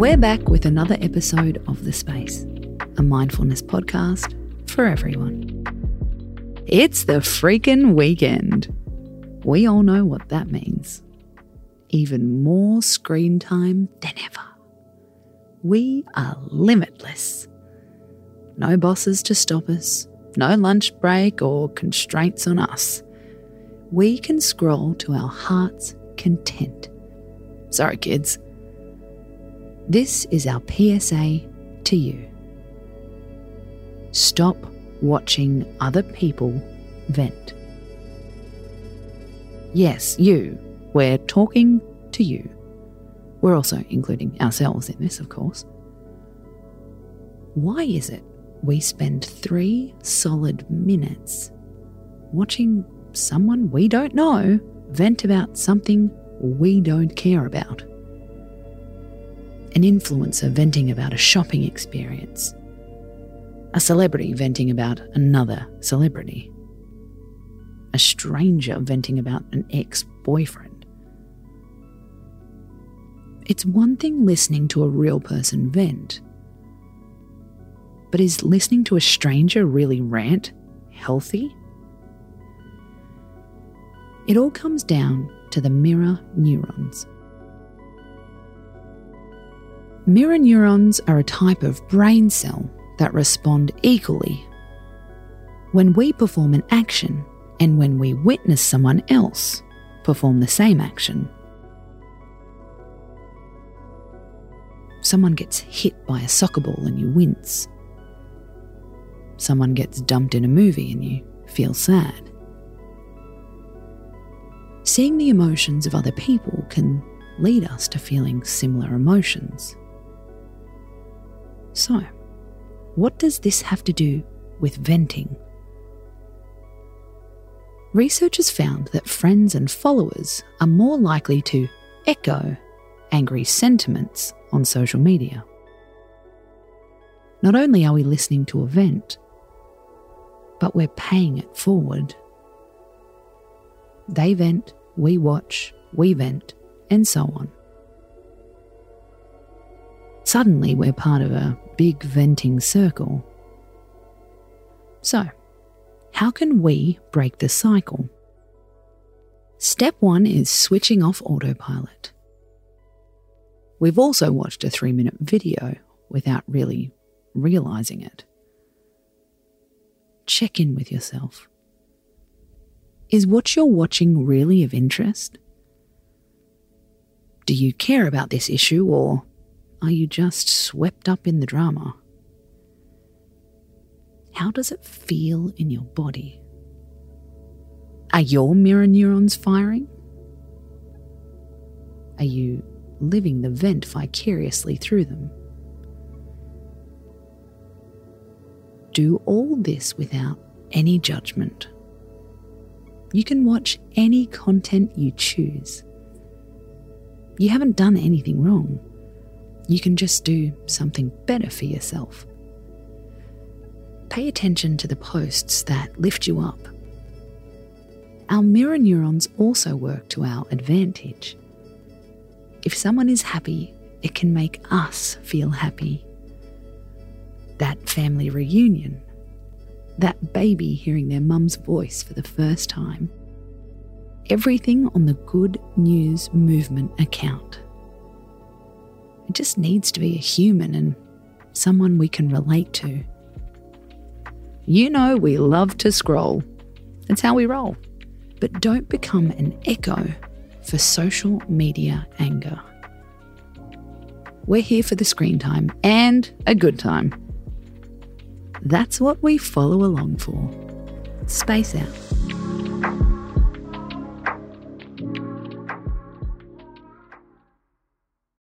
We're back with another episode of The Space, a mindfulness podcast for everyone. It's the freaking weekend. We all know what that means. Even more screen time than ever. We are limitless. No bosses to stop us, no lunch break or constraints on us. We can scroll to our heart's content. Sorry, kids. This is our PSA to you. Stop watching other people vent. Yes, you. We're talking to you. We're also including ourselves in this, of course. Why is it we spend three solid minutes watching someone we don't know vent about something we don't care about? An influencer venting about a shopping experience, a celebrity venting about another celebrity, a stranger venting about an ex boyfriend. It's one thing listening to a real person vent, but is listening to a stranger really rant healthy? It all comes down to the mirror neurons. Mirror neurons are a type of brain cell that respond equally when we perform an action and when we witness someone else perform the same action. Someone gets hit by a soccer ball and you wince. Someone gets dumped in a movie and you feel sad. Seeing the emotions of other people can lead us to feeling similar emotions. So, what does this have to do with venting? Researchers found that friends and followers are more likely to echo angry sentiments on social media. Not only are we listening to a vent, but we're paying it forward. They vent, we watch, we vent, and so on. Suddenly, we're part of a big venting circle. So, how can we break the cycle? Step one is switching off autopilot. We've also watched a three minute video without really realizing it. Check in with yourself. Is what you're watching really of interest? Do you care about this issue or are you just swept up in the drama? How does it feel in your body? Are your mirror neurons firing? Are you living the vent vicariously through them? Do all this without any judgment. You can watch any content you choose. You haven't done anything wrong. You can just do something better for yourself. Pay attention to the posts that lift you up. Our mirror neurons also work to our advantage. If someone is happy, it can make us feel happy. That family reunion, that baby hearing their mum's voice for the first time. Everything on the Good News Movement account. Just needs to be a human and someone we can relate to. You know, we love to scroll. That's how we roll. But don't become an echo for social media anger. We're here for the screen time and a good time. That's what we follow along for. Space out.